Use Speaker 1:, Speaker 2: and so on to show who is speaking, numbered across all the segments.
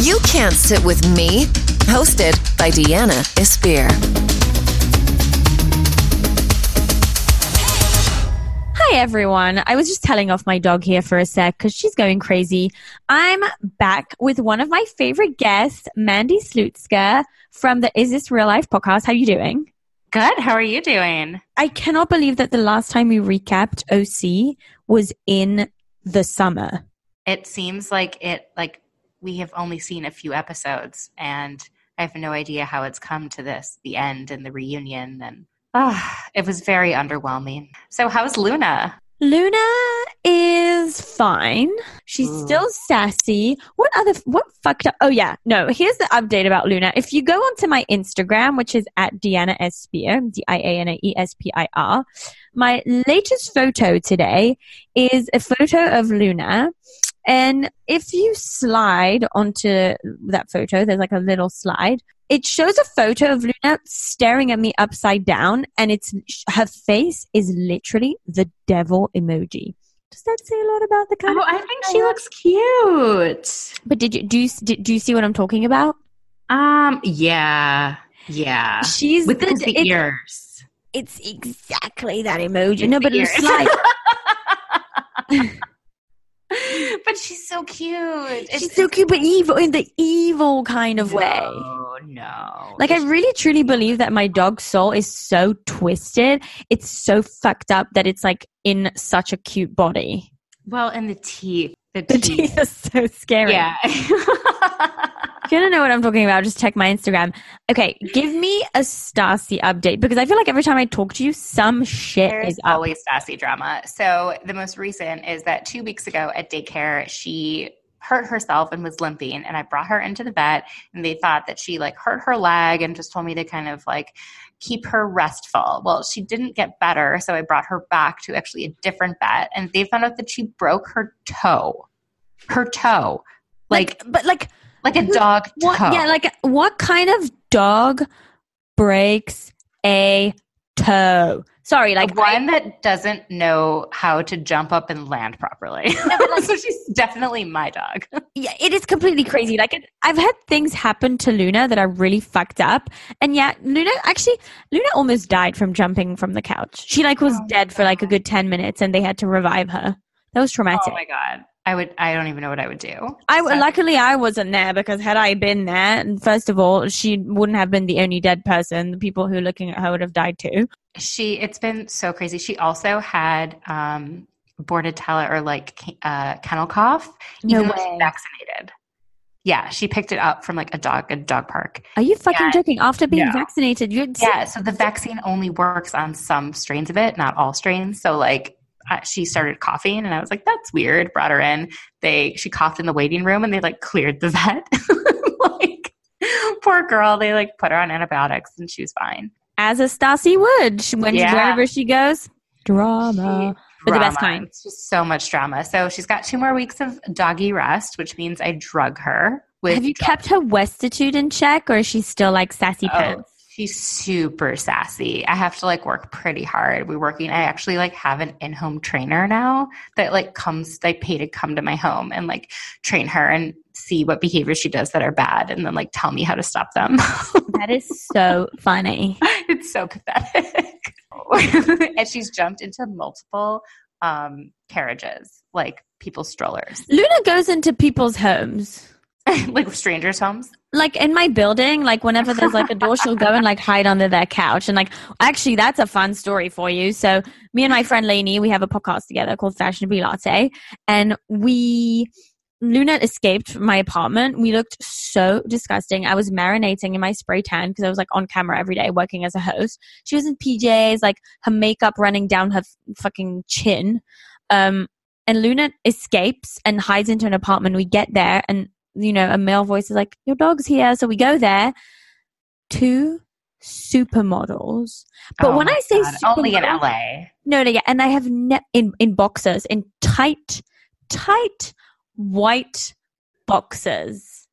Speaker 1: You Can't Sit With Me, hosted by Deanna Espir.
Speaker 2: Hi, everyone. I was just telling off my dog here for a sec because she's going crazy. I'm back with one of my favorite guests, Mandy Slutsker from the Is This Real Life podcast. How are you doing?
Speaker 3: Good. How are you doing?
Speaker 2: I cannot believe that the last time we recapped OC was in the summer.
Speaker 3: It seems like it like we have only seen a few episodes and I have no idea how it's come to this, the end and the reunion and ah, it was very underwhelming. So how's Luna?
Speaker 2: Luna is fine. She's
Speaker 3: Ooh.
Speaker 2: still sassy. What other what fucked up? Oh yeah, no. Here's the update about Luna. If you go onto my Instagram, which is at Diana Espir, D I A N A E S P I R, my latest photo today is a photo of Luna. And if you slide onto that photo, there's like a little slide. It shows a photo of Luna staring at me upside down, and it's her face is literally the devil emoji. Does that say a lot about the kind
Speaker 3: Oh? I think she looks cute.
Speaker 2: But did you do you, do you see what I'm talking about?
Speaker 3: Um, yeah. Yeah.
Speaker 2: She's
Speaker 3: With
Speaker 2: the,
Speaker 3: the,
Speaker 2: it's,
Speaker 3: ears.
Speaker 2: it's exactly that emoji.
Speaker 3: With
Speaker 2: no, but the
Speaker 3: ears. but she's so cute.
Speaker 2: She's so cute, but evil in the evil kind of way.
Speaker 3: No, no.
Speaker 2: Like I really truly believe that my dog's soul is so twisted. It's so fucked up that it's like in such a cute body.
Speaker 3: well, and the teeth. The,
Speaker 2: The
Speaker 3: teeth.
Speaker 2: teeth are so scary.
Speaker 3: Yeah.
Speaker 2: If you don't know what I'm talking about, just check my Instagram. Okay, give me a Stassi update because I feel like every time I talk to you, some shit
Speaker 3: There's
Speaker 2: is up.
Speaker 3: always sassy drama. So the most recent is that two weeks ago at daycare, she hurt herself and was limping, and I brought her into the vet, and they thought that she like hurt her leg and just told me to kind of like keep her restful. Well, she didn't get better, so I brought her back to actually a different vet, and they found out that she broke her toe, her toe, like
Speaker 2: but like
Speaker 3: like a
Speaker 2: What-
Speaker 3: dog toe.
Speaker 2: what? Yeah, like what kind of dog breaks a toe? Sorry, like
Speaker 3: Like
Speaker 2: I-
Speaker 3: one that doesn't know how to jump up and land properly. so she's definitely my dog.
Speaker 2: yeah, it is completely crazy. Like it, I've had things happen to Luna that are really fucked up, and yeah, Luna actually Luna almost died from jumping from the couch. She like was
Speaker 3: Oh
Speaker 2: dead for like a good ten minutes, and they had to revive her. That was oh traumatic.
Speaker 3: Oh my god. I would I don't even know what I would do.
Speaker 2: I
Speaker 3: So-
Speaker 2: luckily I wasn't there because had I been there, first of all, she wouldn't have been the only dead person. The people who were looking at her would have died too.
Speaker 3: she it's been so crazy. She also had um bordetella or like uh kennel cough
Speaker 2: No
Speaker 3: even
Speaker 2: way.
Speaker 3: vaccinated. Yeah, she picked it up from like a dog a dog park.
Speaker 2: Are you fucking
Speaker 3: Yeah.
Speaker 2: joking? After being
Speaker 3: No.
Speaker 2: vaccinated, you
Speaker 3: Yeah, so the vaccine only works on some strains of it, not all strains. So like uh, she started coughing and I was like that's weird. Brought her in. They she coughed in the waiting room and they like cleared the vet. like poor girl, they like put her on antibiotics and she was fine.
Speaker 2: as a Stassi would she, when
Speaker 3: Yeah.
Speaker 2: wherever she goes. Drama. But the best kind.
Speaker 3: It's just so much drama. So she's got two more weeks of doggy rest, which means I drug her. With
Speaker 2: Have you
Speaker 3: drug-
Speaker 2: kept her westitude in check, or is she still like sassy
Speaker 3: Oh,
Speaker 2: pants?
Speaker 3: She's super sassy. I have to like work pretty hard. We're working. I actually like have an in-home trainer now that like comes. I pay to come to my home and like train her and see what behaviors she does that are bad, and then like tell me how to stop them.
Speaker 2: That is so funny.
Speaker 3: it's so pathetic. and she's jumped into multiple um, carriages, like people's strollers,
Speaker 2: Luna goes into people's homes.
Speaker 3: like strangers' homes.
Speaker 2: like in my building, like whenever there's like a door, she'll go and like hide under their couch. And like, actually, that's a fun story for you. So, me and my friend Lainey, we have a podcast together called Fashionably Latte, and we. Luna escaped from my apartment. We looked so disgusting. I was marinating in my spray tan because I was like on camera every day working as a host. She was in PJs, like her makeup running down her f- fucking chin. Um, and Luna escapes and hides into an apartment. We get there and you know, a male voice is like, Your dog's here. So we go there. Two supermodels. But
Speaker 3: Oh
Speaker 2: when I say
Speaker 3: only in LA.
Speaker 2: No, no, yeah. And I have ne- in, in boxers, in tight, tight white boxers.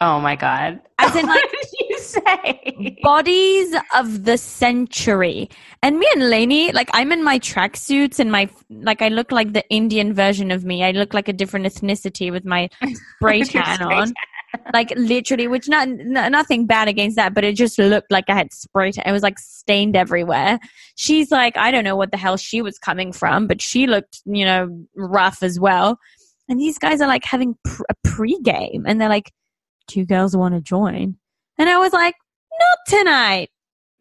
Speaker 3: Oh my god!
Speaker 2: As in, like-
Speaker 3: what did you say?
Speaker 2: Bodies of the century. And me and Lainey, like I'm in my tracksuits and my like I look like the Indian version of me. I look like a different ethnicity with my spray
Speaker 3: spray
Speaker 2: on. like literally, which not n- nothing bad against that, but it just looked like I had spray. it. It was like stained everywhere. She's like, I don't know what the hell she was coming from, but she looked, you know, rough as well. And these guys are like having pr- a pregame, and they're like, two girls want to join, and I was like, not tonight.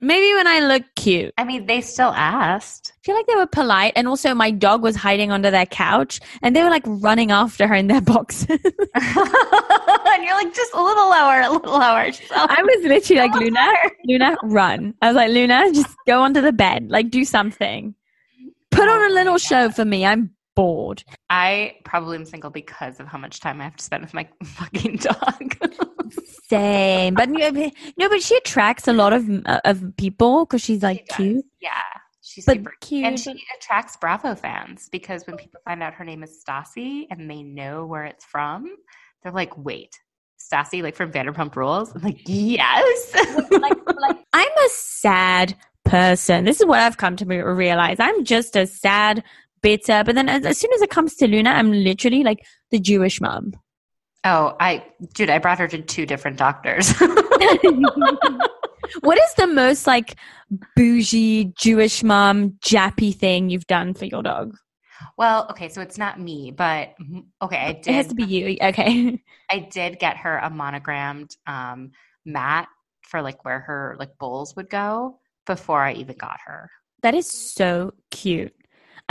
Speaker 2: Maybe when I look cute.
Speaker 3: I mean, they still asked.
Speaker 2: I feel like they were polite, and also my dog was hiding under their couch, and they were like running after her in their boxes.
Speaker 3: and you're like, just a little lower, a little lower.
Speaker 2: I was literally like, Luna,
Speaker 3: lower."
Speaker 2: Luna, run. I was like, Luna, just go onto the bed, like do something. Put on a little show for me. I'm bored.
Speaker 3: I probably am single because of how much time I have to spend with my fucking dog.
Speaker 2: Same, but no, but- she attracts a lot of uh, of people because she's like
Speaker 3: She
Speaker 2: cute,
Speaker 3: Yeah, she's
Speaker 2: but
Speaker 3: super
Speaker 2: cute.
Speaker 3: And she attracts Bravo fans because when people find out her name is Stassi and they know where it's from, they're like, wait, Stassi, like from Vanderpump Rules? I'm like, yes.
Speaker 2: like, like I'm a sad person. This is what I've come to realize. I'm just a sad, bitter. But then as, as soon as it comes to Luna, I'm literally like the Jewish mom.
Speaker 3: oh, I, dude, I brought her to two different doctors.
Speaker 2: what is the most like bougie Jewish mom jappy thing you've done for your dog?
Speaker 3: well, okay, so it's not me, but mm, okay, I
Speaker 2: It has to be you. Okay.
Speaker 3: I did get her a monogrammed um, mat for like where her like bowls would go before I even got her.
Speaker 2: That is so cute.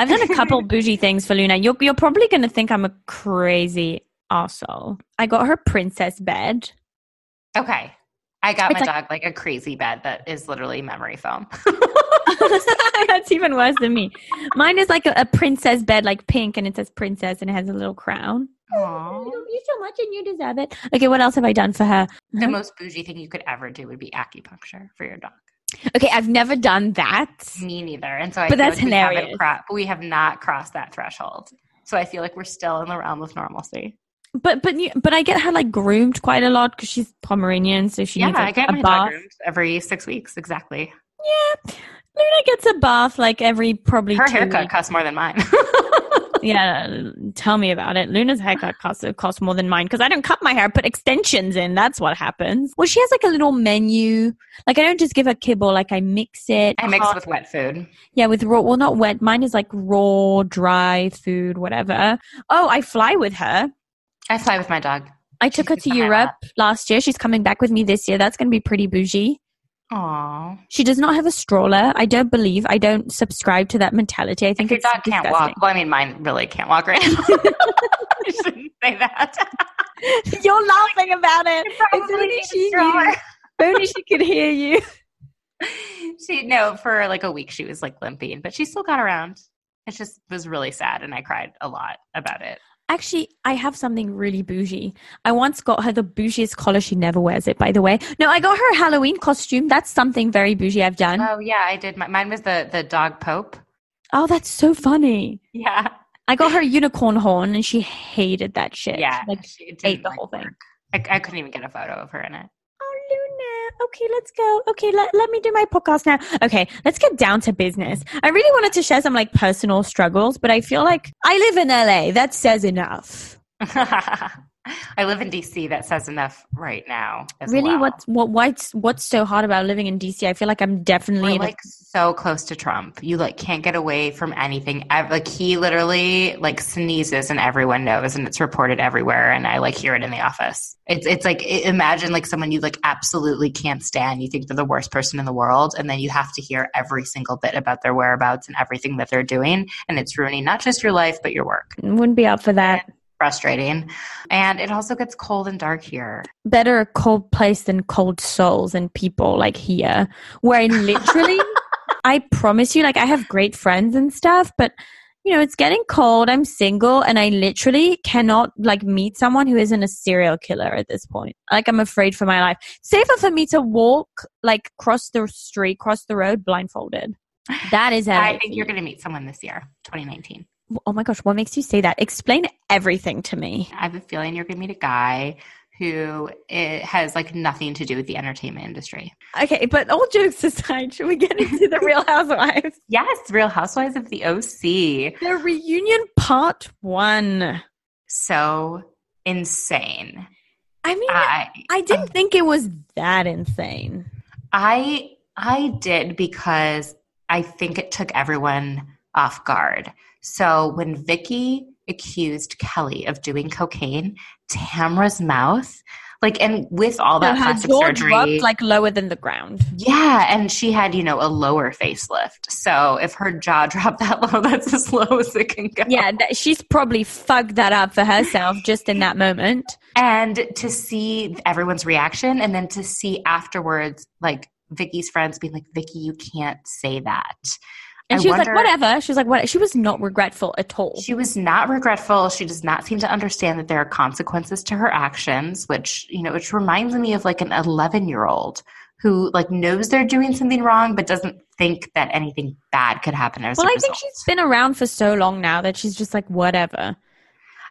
Speaker 2: I've done a couple bougie things for Luna. You're, you're probably going to think I'm a crazy arsehole. I got her princess bed.
Speaker 3: Okay. I got
Speaker 2: It's
Speaker 3: my
Speaker 2: like-
Speaker 3: dog like a crazy bed that is literally memory foam.
Speaker 2: That's even worse than me. Mine is like a, a princess bed, like pink, and it says princess and it has a little crown. I
Speaker 3: Aw.
Speaker 2: love you so much and you deserve it. Okay, what else have I done for her?
Speaker 3: The most bougie thing you could ever do would be acupuncture for your dog.
Speaker 2: Okay, I've never done that.
Speaker 3: Me neither. And so I
Speaker 2: But that's
Speaker 3: like we
Speaker 2: hilarious.
Speaker 3: cro- we have not crossed that threshold. So I feel like we're still in the realm of normalcy.
Speaker 2: But but you, but I get her like groomed quite a lot because she's Pomeranian, so she
Speaker 3: yeah,
Speaker 2: needs
Speaker 3: I get
Speaker 2: a
Speaker 3: my dog
Speaker 2: bath.
Speaker 3: groomed every six weeks. Exactly.
Speaker 2: Yeah, Luna gets a bath like every probably
Speaker 3: Her haircut
Speaker 2: weeks.
Speaker 3: costs more than mine.
Speaker 2: Yeah, tell me about it. Luna's haircut costs costs more than mine because I don't cut my hair, I put extensions in. That's what happens. Well, she has like a little menu. Like I don't just give her kibble. Like I mix it.
Speaker 3: I mix
Speaker 2: hot-
Speaker 3: with wet food.
Speaker 2: Yeah, with raw. Well, not wet. Mine is like raw, dry food, whatever. Oh, I fly with her.
Speaker 3: I fly with my dog.
Speaker 2: I took her to Europe last year. She's coming back with me this year. That's going to be pretty bougie.
Speaker 3: Aww.
Speaker 2: She does not have a stroller. I don't believe. I don't subscribe to that mentality. I think
Speaker 3: Your
Speaker 2: it's
Speaker 3: dog can't walk. Well, I mean, mine really can't walk right now. I shouldn't say that.
Speaker 2: You're laughing about it. If only she knew. If only she could hear you.
Speaker 3: she no for like a week she was like limping but she still got around it just was really sad and i cried a lot about it
Speaker 2: Actually, I have something really bougie. I once got her the bougiest collar. She never wears it, by the way. No, I got her a Halloween costume. That's something very bougie I've done.
Speaker 3: oh yeah i did mine was the the dog pope
Speaker 2: oh, that's so funny.
Speaker 3: yeah
Speaker 2: I got her a unicorn horn, and she hated that shit.
Speaker 3: yeah
Speaker 2: like
Speaker 3: she
Speaker 2: ate the
Speaker 3: like
Speaker 2: whole thing.
Speaker 3: I, I couldn't even get a photo of her in it.
Speaker 2: Okay, let's go. Okay, let, let me do my podcast now. Okay, let's get down to business. I really wanted to share some like personal struggles, but I feel like I live in LA. That says enough.
Speaker 3: i live in dc that says enough right now
Speaker 2: really,
Speaker 3: well.
Speaker 2: what's what? What's what's so hard about living in DC? I feel like I'm definitely in a
Speaker 3: like so close to Trump. You like can't get away from anything. I, like he literally like sneezes and everyone knows, and it's reported everywhere. And I like hear it in the office. It's it's like imagine like someone you like absolutely can't stand. You think they're the worst person in the world, and then you have to hear every single bit about their whereabouts and everything that they're doing, and it's ruining not just your life but your work.
Speaker 2: wouldn't be up for that.
Speaker 3: Frustrating, and it also gets cold and dark here.
Speaker 2: Better a cold place than cold souls and people like here, where I literally, I promise you, like I have great friends and stuff, but you know, it's getting cold. I'm single and I literally cannot like meet someone who isn't a serial killer at this point. Like I'm afraid for my life. Safer for me to walk, like cross the street, cross the road blindfolded. That is
Speaker 3: I think you're going to meet someone this year, 2019.
Speaker 2: Oh my gosh, what makes you say that? Explain everything to me.
Speaker 3: I have a feeling you're going to meet a guy who it has like nothing to do with the entertainment industry.
Speaker 2: Okay, but all jokes aside, should we get into the Real Housewives?
Speaker 3: Yes, Real Housewives of the OC.
Speaker 2: The reunion part one.
Speaker 3: So insane.
Speaker 2: I mean, I,
Speaker 3: I
Speaker 2: didn't um, think it was that insane.
Speaker 3: I I did because I think it took everyone off guard. So when Vicki accused Kelly of doing cocaine, Tamra's mouth, like, and with all that
Speaker 2: her
Speaker 3: plastic surgery,
Speaker 2: dropped, like lower than the ground.
Speaker 3: yeah, and she had you know a lower facelift. So if her jaw dropped that low, that's as low as it can go.
Speaker 2: Yeah, that, she's probably fucked that up for herself just in that moment.
Speaker 3: and to see everyone's reaction, and then to see afterwards, like Vicki's friends being like, "Vicki, you can't say that."
Speaker 2: And
Speaker 3: I
Speaker 2: she was like, whatever. She was like, what? She was not regretful at all.
Speaker 3: She was not regretful. She does not seem to understand that there are consequences to her actions, which, you know, which reminds me of like an 11 year old who like knows they're doing something wrong, but doesn't think that anything bad could happen as
Speaker 2: well,
Speaker 3: a
Speaker 2: I think she's been around for so long now that she's just like, whatever.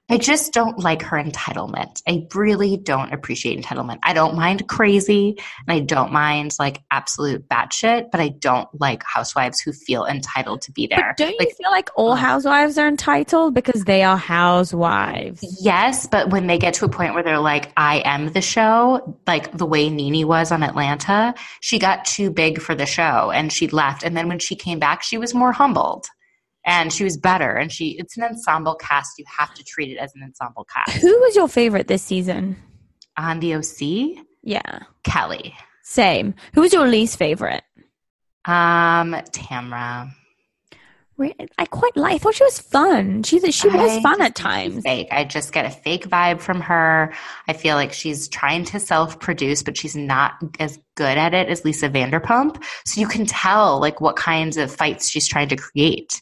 Speaker 3: I just don't like her entitlement. I really don't appreciate entitlement. I don't mind crazy and I don't mind like absolute batshit, but I don't like housewives who feel entitled to be there.
Speaker 2: But don't you feel like all housewives are entitled because they are housewives?
Speaker 3: Yes, but when they get to a point where they're like, I am the show, like the way Nene was on Atlanta, she got too big for the show and she left. And then when she came back, she was more humbled and she was better. And she, it's an ensemble cast. You have to treat it as an ensemble cast.
Speaker 2: Who was your favorite this season?
Speaker 3: On the OC,
Speaker 2: Yeah,
Speaker 3: Kelly,
Speaker 2: same. Who was your least favorite?
Speaker 3: um, Tamra.
Speaker 2: I quite like. I thought she was fun. She she was
Speaker 3: I
Speaker 2: fun at times.
Speaker 3: Fake. I just get a fake vibe from her. I feel like she's trying to self-produce, but she's not as good at it as Lisa Vanderpump. So you can tell like what kinds of fights she's trying to create.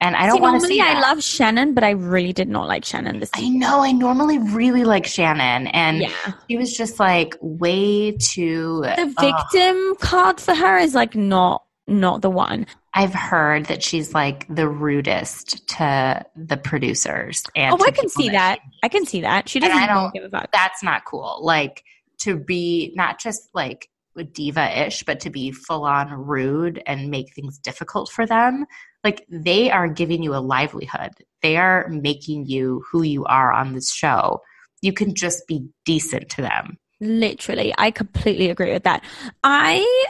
Speaker 3: And I don't
Speaker 2: See,
Speaker 3: want to see that.
Speaker 2: I love Shannon, but I really did not like Shannon this Season.
Speaker 3: I know. I normally really like Shannon, and
Speaker 2: Yeah,
Speaker 3: she was just like way too.
Speaker 2: the
Speaker 3: Ugh.
Speaker 2: victim card for her is like not not the one.
Speaker 3: I've heard that she's like the rudest to the producers. And
Speaker 2: Oh, I can see
Speaker 3: she
Speaker 2: that. I can see that. She doesn't
Speaker 3: I don't-
Speaker 2: give a fuck.
Speaker 3: that's not cool. Like to be not just like diva ish, but to be full on rude and make things difficult for them. Like they are giving you a livelihood. They are making you who you are on this show. You can just be decent to them.
Speaker 2: Literally, I completely agree with that. I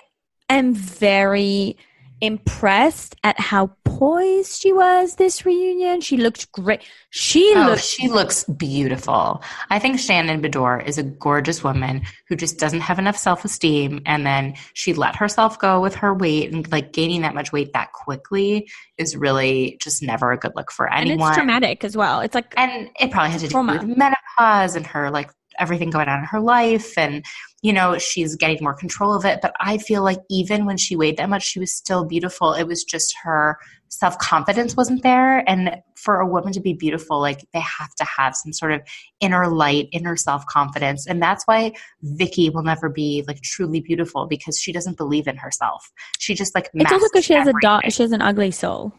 Speaker 2: am very impressed at how poised she was this reunion. She looked great. She
Speaker 3: Oh,
Speaker 2: looked
Speaker 3: she looks beautiful. I think Shannon Beador is a gorgeous woman who just doesn't have enough self esteem. And then she let herself go with her weight and like gaining that much weight that quickly is really just never a good look for anyone.
Speaker 2: and it's traumatic as well. It's like
Speaker 3: and it probably has to do
Speaker 2: Trauma.
Speaker 3: with menopause and her like everything going on in her life and you know she's getting more control of it. But i feel like even when she weighed that much she was still beautiful. It was just her self-confidence wasn't there. And for a woman to be beautiful like they have to have some sort of inner light inner self-confidence. And that's why vicki will never be like truly beautiful because she doesn't believe in herself. She just like
Speaker 2: it's also because she has a
Speaker 3: everything.
Speaker 2: she has an ugly soul.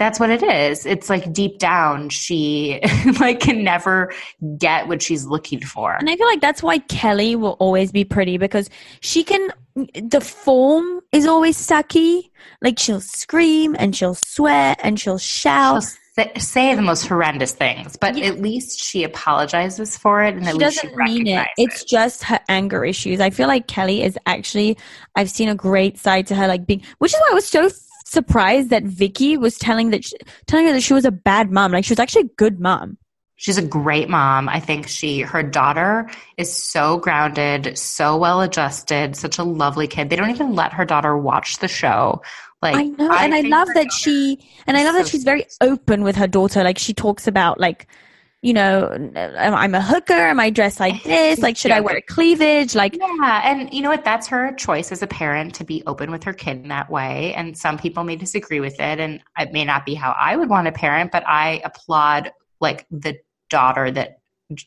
Speaker 3: That's what it is. It's like deep down, she like can never get what she's looking for.
Speaker 2: And I feel like that's why Kelly will always be pretty because she can, the form is always sucky. Like she'll scream and she'll sweat and she'll shout.
Speaker 3: She'll say, the most horrendous things, but
Speaker 2: Yeah.
Speaker 3: at least she apologizes for it, and at
Speaker 2: she
Speaker 3: least
Speaker 2: doesn't
Speaker 3: she
Speaker 2: mean it. It's just her anger issues. I feel like Kelly is actually, I've seen a great side to her, like being, which is why I was so surprised that Vicki was telling that, she, telling her that she was a bad mom. Like she was actually a good mom.
Speaker 3: She's a great mom. I think she, her daughter is so grounded, so well adjusted, such a lovely kid. They don't even let her daughter watch the show. Like
Speaker 2: I know, and I love that she, and I love that
Speaker 3: so
Speaker 2: she's very open with her daughter. Like she talks about like, you know, I'm a hooker. Am I dressed like this? Like, should I wear cleavage? Like,
Speaker 3: Yeah, and you know what? That's her choice as a parent to be open with her kid in that way. And some people may disagree with it, and it may not be how I would want to parent. But I applaud like the daughter that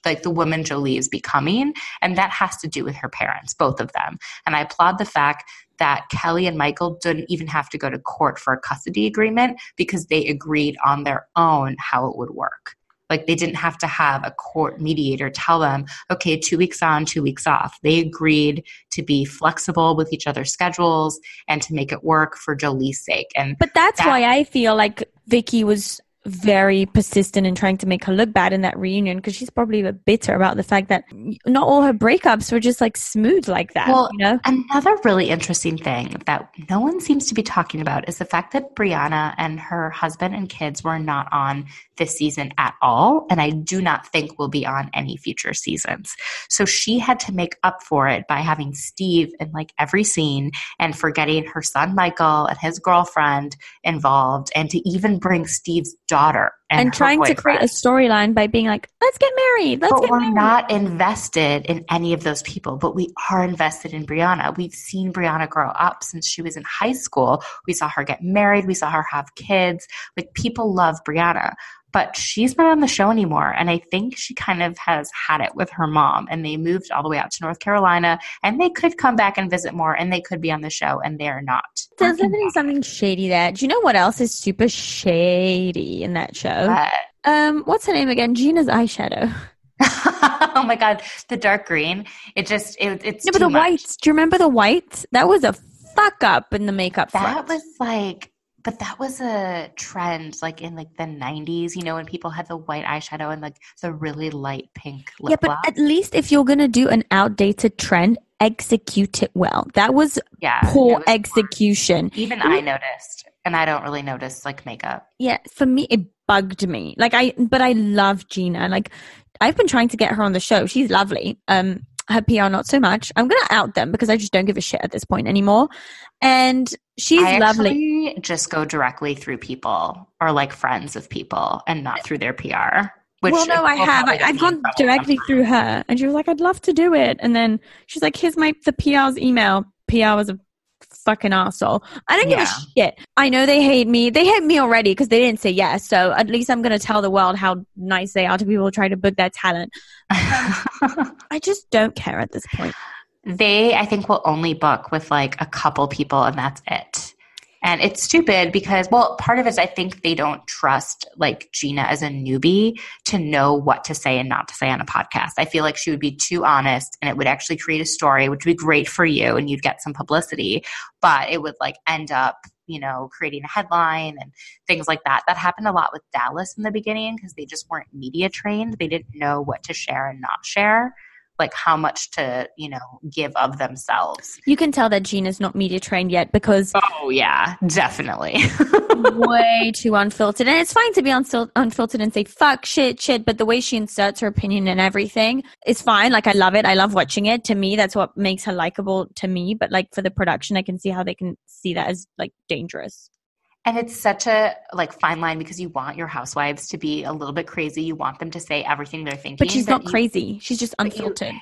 Speaker 3: like the woman Jolie is becoming, and that has to do with her parents, both of them. And I applaud the fact that Kelly and Michael didn't even have to go to court for a custody agreement because they agreed on their own how it would work. Like they didn't have to have a court mediator tell them, okay, two weeks on, two weeks off. They agreed to be flexible with each other's schedules and to make it work for Jolie's sake. And
Speaker 2: but that's
Speaker 3: That-
Speaker 2: why I feel like Vicki was very persistent in trying to make her look bad in that reunion because she's probably a bit bitter about the fact that not all her breakups were just like smooth like that.
Speaker 3: Well,
Speaker 2: you know,
Speaker 3: another really interesting thing that no one seems to be talking about is the fact that Briana and her husband and kids were not on this season at all. And I do not think will be on any future seasons. So she had to make up for it by having Steve in like every scene and for getting her son Michael and his girlfriend involved and to even bring Steve's daughter and,
Speaker 2: and trying to create a storyline by being like, let's get married. Let's
Speaker 3: but
Speaker 2: get
Speaker 3: we're
Speaker 2: married.
Speaker 3: not invested in any of those people, but we are invested in Briana. We've seen Briana grow up since she was in high school. We saw her get married. We saw her have kids. Like people love Briana but she's not on the show anymore. And I think she kind of has had it with her mom. And they moved all the way out to North Carolina. And they could come back and visit more and they could be on the show and they're not.
Speaker 2: There's definitely something shady there. Do you know what else is super shady in that show?
Speaker 3: Uh,
Speaker 2: um, what's her name again? Gina's eyeshadow.
Speaker 3: oh my god, the dark green. It just it, it's
Speaker 2: no, but the
Speaker 3: much.
Speaker 2: whites. Do you remember the whites? That was a fuck up in the makeup.
Speaker 3: That
Speaker 2: front.
Speaker 3: was like but that was a trend like in like the 90s you know when people had the white eyeshadow and like the really light pink lip
Speaker 2: yeah, but
Speaker 3: gloss.
Speaker 2: at least if you're gonna do an outdated trend, execute it well. That was
Speaker 3: yeah
Speaker 2: poor
Speaker 3: was
Speaker 2: execution.
Speaker 3: even i noticed and i don't really notice like makeup
Speaker 2: Yeah, for me, it bugged me. Like I, but I love Gina. Like I've been trying to get her on the show. She's lovely. Um, her PR not so much. I'm gonna out them because I just don't give a shit at this point anymore. And she's
Speaker 3: I
Speaker 2: lovely.
Speaker 3: just go directly through people or like friends of people and not through their PR. Which
Speaker 2: well, no, I have. I, i've gone directly
Speaker 3: sometimes.
Speaker 2: through her, and she was like, "I'd love to do it." And then she's like, "Here's my the PR's email." PR was a fucking asshole. I don't give
Speaker 3: Yeah.
Speaker 2: a shit. I know they hate me. They hate me already because they didn't say yes. So at least I'm going to tell the world how nice they are to people who try to book their talent. Um, I just don't care at this point.
Speaker 3: They i think will only book with like a couple people and that's it. And it's stupid because well part of it is i think they don't trust like gina as a newbie to know what to say and not to say on a podcast. I feel like she would be too honest and it would actually create a story which would be great for you and you'd get some publicity. But it would like end up you know creating a headline and things like that. That happened a lot with dallas in the beginning because they just weren't media trained. They didn't know what to share and not share like how much to you know give of themselves
Speaker 2: You can tell that Gina's not media trained yet because
Speaker 3: oh yeah definitely
Speaker 2: way too unfiltered. And it's fine to be unfil- unfiltered and say fuck, shit, shit, but the way she inserts her opinion and everything is fine. Like, I love it. I love watching it. To me, that's what makes her likable to me. But, like, for the production, I can see how they can see that as, like, dangerous.
Speaker 3: And it's such a like fine line because you want your housewives to be a little bit crazy you want them to say everything they're thinking
Speaker 2: But she's not
Speaker 3: you-
Speaker 2: crazy. She's just
Speaker 3: but you-
Speaker 2: unfiltered.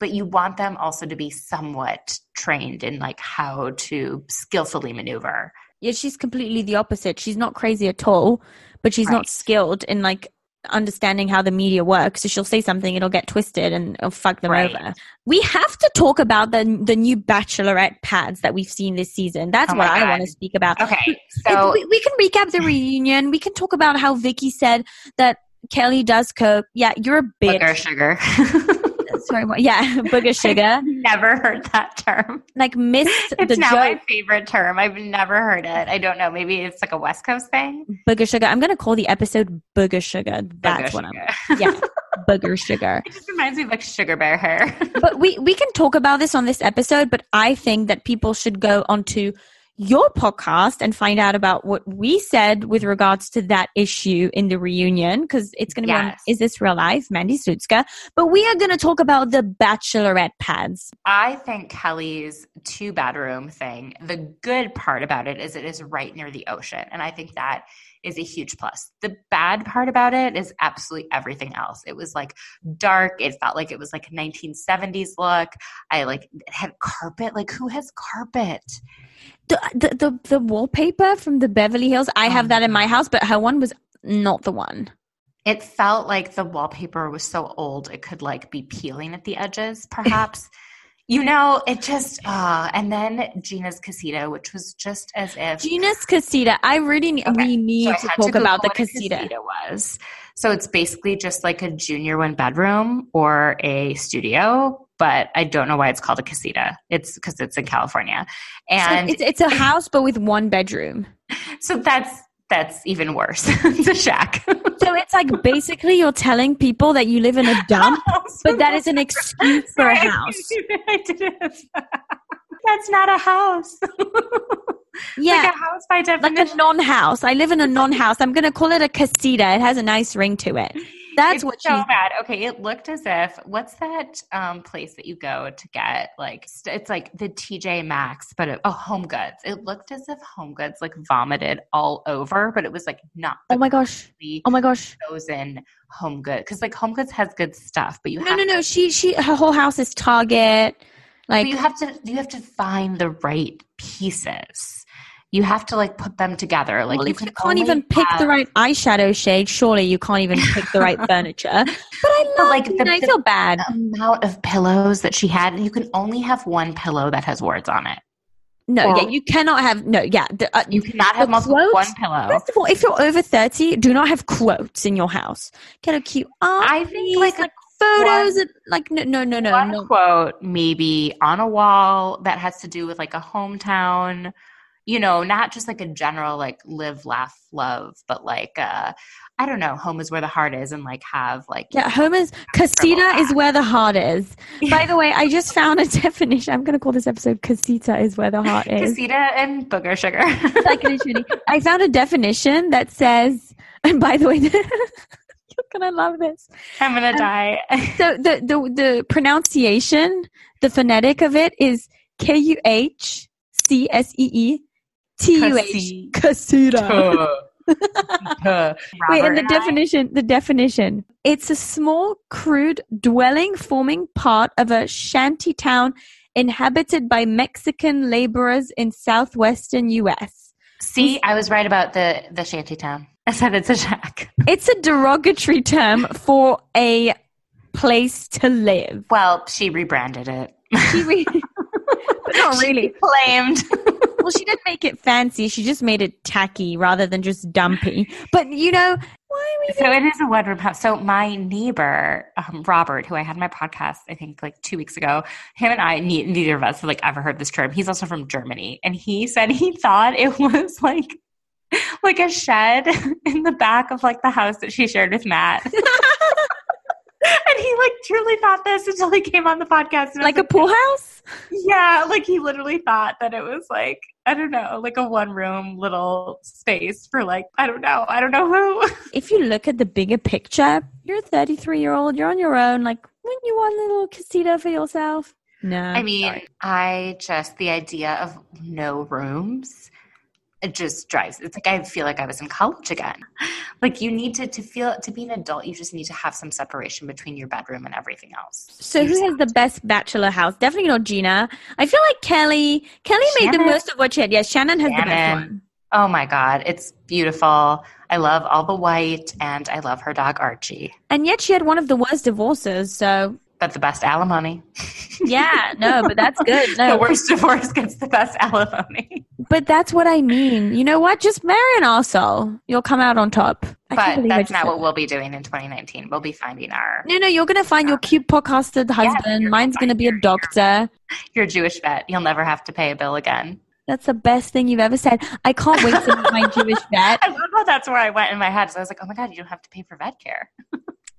Speaker 3: but you want them also to be somewhat trained in like how to skillfully maneuver
Speaker 2: Yeah, she's completely the opposite. She's not crazy at all, but she's not skilled in, like, understanding how the media works. So she'll say something, it'll get twisted and it'll fuck them
Speaker 3: Right.
Speaker 2: over. We have to talk about the the new bachelorette pads that we've seen this season. That's
Speaker 3: Oh
Speaker 2: what I want to speak about.
Speaker 3: okay so
Speaker 2: we, we can recap the reunion. We can talk about how Vicki said that Kelly does coke. Yeah, you're a bitch.
Speaker 3: sugar
Speaker 2: Sorry, what? Yeah, booger sugar.
Speaker 3: never heard that term
Speaker 2: Like missed
Speaker 3: it's now
Speaker 2: joke.
Speaker 3: my favorite term i've never heard it i don't know maybe it's like a west coast thing
Speaker 2: Booger sugar. I'm gonna call the episode booger sugar. That's
Speaker 3: Booger
Speaker 2: what
Speaker 3: sugar.
Speaker 2: I'm. Yeah, booger sugar.
Speaker 3: it just reminds me of like sugar bear hair
Speaker 2: But we we can talk about this on this episode. But I think that people should go onto your podcast and find out about what we said with regards to that issue in the reunion because it's going to be on Is This Real Life? Mandy Slutsker. But we are going to talk about the bachelorette pads.
Speaker 3: I think Kelly's two bedroom thing, the good part about it is it is right near the ocean. And I think that is a huge plus. The bad part about it is absolutely everything else. It was like dark. It felt like it was like a 1970s look. I like it had carpet. Like who has carpet?
Speaker 2: The, the, the, the wallpaper from the Beverly Hills, I have
Speaker 3: Oh
Speaker 2: that in
Speaker 3: my
Speaker 2: my house, but her one was not the one.
Speaker 3: It felt like the wallpaper was so old it could like be peeling at the edges, perhaps. You know, it just uh and then Gina's casita, which was just as if
Speaker 2: Gina's casita. I really need,
Speaker 3: Okay,
Speaker 2: we need
Speaker 3: So
Speaker 2: to talk about the
Speaker 3: Google what a
Speaker 2: casita.
Speaker 3: was. So it's basically just like a junior one bedroom or a studio, but I don't know why it's called a casita. It's because it's in California.
Speaker 2: So
Speaker 3: And
Speaker 2: it's, it's a house, but with one bedroom.
Speaker 3: so that's That's even worse. it's a shack.
Speaker 2: So it's like basically you're telling people that you live in a dump, but that is an excuse for a house.
Speaker 3: That's not a house.
Speaker 2: Yeah.
Speaker 3: like a house by definition.
Speaker 2: like a non-house. I live in a non-house. I'm going to call it a casita. It has a nice ring to it. That's
Speaker 3: it's
Speaker 2: what
Speaker 3: so bad. Okay, it looked as if what's that um, place that you go to get like st- it's like the TJ Maxx, but it, oh, Home Goods. It looked as if Home Goods like vomited all over, but it was like not
Speaker 2: Oh my gosh. Oh my gosh.
Speaker 3: chosen Home Goods because like Home Goods has good stuff, but you
Speaker 2: No,
Speaker 3: have
Speaker 2: no,
Speaker 3: to,
Speaker 2: no. She, she, her whole house is Target.
Speaker 3: but
Speaker 2: Like,
Speaker 3: you have to you have to find the right pieces. You have to like put them together. Like
Speaker 2: well,
Speaker 3: you
Speaker 2: if
Speaker 3: can
Speaker 2: you can't
Speaker 3: only
Speaker 2: even pick the right eyeshadow shade, surely you can't even pick the right furniture. But I
Speaker 3: But,
Speaker 2: love
Speaker 3: like,
Speaker 2: like
Speaker 3: the-
Speaker 2: I
Speaker 3: the-
Speaker 2: feel bad.
Speaker 3: amount of pillows that she had. You can only have one pillow that has words on it.
Speaker 2: No,
Speaker 3: or-
Speaker 2: yeah, you cannot have no, yeah. The, uh,
Speaker 3: You cannot have multiple
Speaker 2: quotes-
Speaker 3: one pillow.
Speaker 2: First of all, if you're over thirty, do not have quotes in your house. Get a cute art.
Speaker 3: I think like,
Speaker 2: like photos. and, like no, no, no, no,
Speaker 3: one
Speaker 2: no.
Speaker 3: quote maybe on a wall that has to do with like a hometown. You know, not just like a general like live, laugh, love, but like uh I don't know, home is where the heart is, and like have like
Speaker 2: Yeah, home is casita is where the heart is. By the way, I just found a definition. I'm going to call this episode "Casita is where the heart is."
Speaker 3: casita and booger sugar.
Speaker 2: like literally, I found a definition that says. And by the way, you're gonna love this.
Speaker 3: I'm gonna die.
Speaker 2: So the the the pronunciation, the phonetic of it is K U H C S E E T U H casita. Wait, and the definition, the definition. It's a small, crude dwelling forming part of a shanty town inhabited by Mexican laborers in southwestern US.
Speaker 3: See, I was right about the the shanty town. I said it's a shack.
Speaker 2: It's a derogatory term for a place to live.
Speaker 3: Well, she rebranded it.
Speaker 2: She re- not really.
Speaker 3: Claimed.
Speaker 2: Well, she didn't make it fancy. She just made it tacky rather than just dumpy. But you know, why are we
Speaker 3: So it is a one room house. So my neighbor, um, Robert, who I had my podcast, I think like two weeks ago, him and I, neither of us have like ever heard this term. He's also from Germany, and he said he thought it was like like a shed in the back of like the house that she shared with Matt. and he like truly thought this until he came on the podcast. And I was
Speaker 2: like a pool house?
Speaker 3: yeah, like he literally thought that it was like I don't know, like a one room little space for like I don't know, I don't know who.
Speaker 2: if you look at the bigger picture, you're a 33 year old, you're on your own. Like, wouldn't you want a little casita for yourself? No.
Speaker 3: I mean,
Speaker 2: sorry.
Speaker 3: I just the idea of no rooms. It just drives. It's like I feel like I was in college again. Like you need to to feel to be an adult. You just need to have some separation between your bedroom and everything else.
Speaker 2: so, who has the best bachelor house? Definitely not Gina. I feel like Kelly. Kelly made the most of what she had. Yes, Shannon has the best
Speaker 3: Shannon.
Speaker 2: one.
Speaker 3: Oh my god, it's beautiful. I love all the white, and I love her dog Archie.
Speaker 2: And yet she had one of the worst divorces. So,
Speaker 3: But the best alimony.
Speaker 2: yeah, no, but that's good.
Speaker 3: the
Speaker 2: No,
Speaker 3: worst divorce gets the best alimony.
Speaker 2: but that's what I mean. You know what? Just marry an arsehole. You'll come out on top. I
Speaker 3: But that's not
Speaker 2: said
Speaker 3: what we'll be doing in 2019. We'll be finding our
Speaker 2: No, no, you're gonna find your cute podcasted husband.
Speaker 3: you're
Speaker 2: Mine's
Speaker 3: gonna
Speaker 2: gonna be a doctor.
Speaker 3: your Jewish vet. You'll never have to pay a bill again.
Speaker 2: That's the best thing you've ever said. I can't wait to meet my Jewish vet.
Speaker 3: I love how that's where I went in my head. So I was like, oh my God, you don't have to pay for vet care.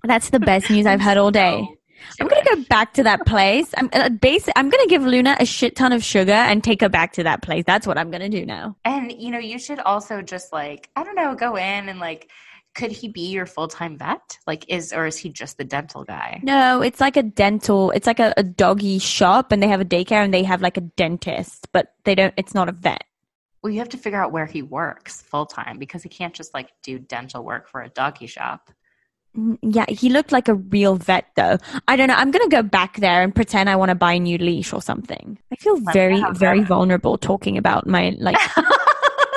Speaker 2: That's the best news I've heard all day. I'm gonna go back to that place. I'm uh, basic. I'm gonna give Luna a shit ton of sugar and take her back to that place. That's what I'm gonna do now.
Speaker 3: And, you know, you should also just like, I don't know, go in and like, could he be your full time vet? Like, is, or is he just the dental guy?
Speaker 2: No, it's like a dental. It's like a, a doggy shop, and they have a daycare, and they have like a dentist, but they don't. It's not a vet.
Speaker 3: Well, you have to figure out where he works full time because he can't just like do dental work for a doggy shop.
Speaker 2: Mm, Yeah, he looked like a real vet, though. I don't know. I'm gonna go back there and pretend I want to buy a new leash or something. I feel very, very vulnerable talking about my like.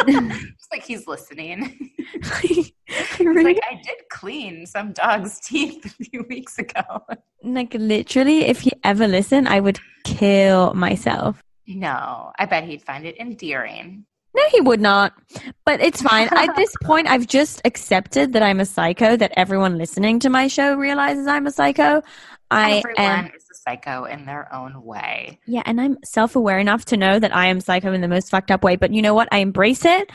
Speaker 3: Just like he's listening.
Speaker 2: I
Speaker 3: He's
Speaker 2: really
Speaker 3: like, I did clean some dog's teeth a few weeks ago.
Speaker 2: like literally. If he ever listened, I would kill myself.
Speaker 3: No, I bet he'd find it endearing.
Speaker 2: No, he would not. But it's fine. At this point, I've just accepted that I'm a psycho. That everyone listening to my show realizes I'm a psycho. I
Speaker 3: Everyone
Speaker 2: am.
Speaker 3: is a psycho in their own way.
Speaker 2: Yeah, and I'm self-aware enough to know that I am psycho in the most fucked up way. But you know what? I embrace it.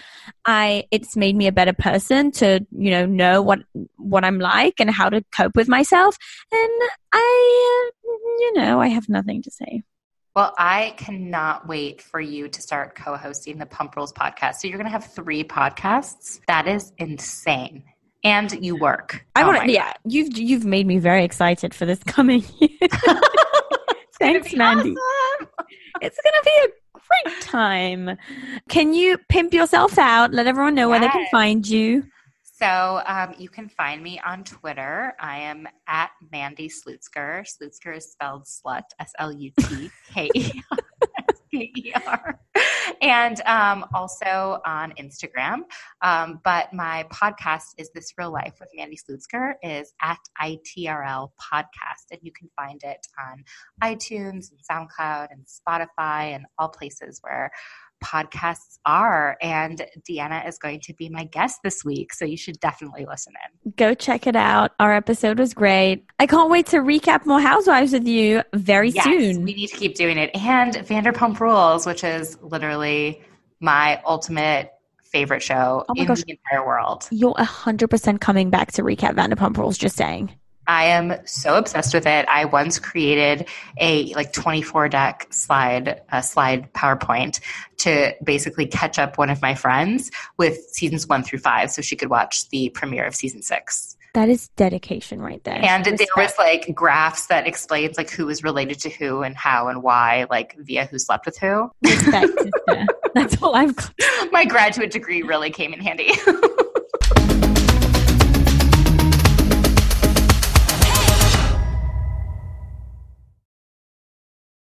Speaker 2: I it's made me a better person to you know know what what I'm like and how to cope with myself. And I, uh, you know, I have nothing to say.
Speaker 3: Well, I cannot wait for you to start co-hosting the Pump Rules podcast. So you're going to have three podcasts. That is insane and you work.
Speaker 2: I oh want to. Yeah, you've you've made me very excited for this coming year. Thanks, Mandy. Awesome. It's gonna be a great time. Can you pimp yourself out? Let everyone know yes. where they can find you.
Speaker 3: So um, you can find me on Twitter. I am at Mandy Slutsker. Slutsker is spelled slut, S L U T K E R. And um, also on Instagram. Um, but my podcast is This Real Life with Mandy Slutsker is at ITRL Podcast. And you can find it on iTunes and SoundCloud and Spotify and all places where podcasts are. And Deanna is going to be my guest this week. So you should definitely listen in.
Speaker 2: Go check it out. Our episode was great. I can't wait to recap more Housewives with you very yes, soon.
Speaker 3: We need to keep doing it. And Vanderpump Rules, which is literally my ultimate favorite show oh in gosh. the entire world.
Speaker 2: You're 100% coming back to recap Vanderpump Rules, just saying.
Speaker 3: I am so obsessed with it. I once created a like 24 deck slide uh, slide PowerPoint to basically catch up one of my friends with seasons 1 through 5 so she could watch the premiere of season 6.
Speaker 2: That is dedication right there.
Speaker 3: And there was like graphs that explains like who was related to who and how and why, like via who slept with who.
Speaker 2: Respect, That's all I've got.
Speaker 3: My graduate degree really came in handy.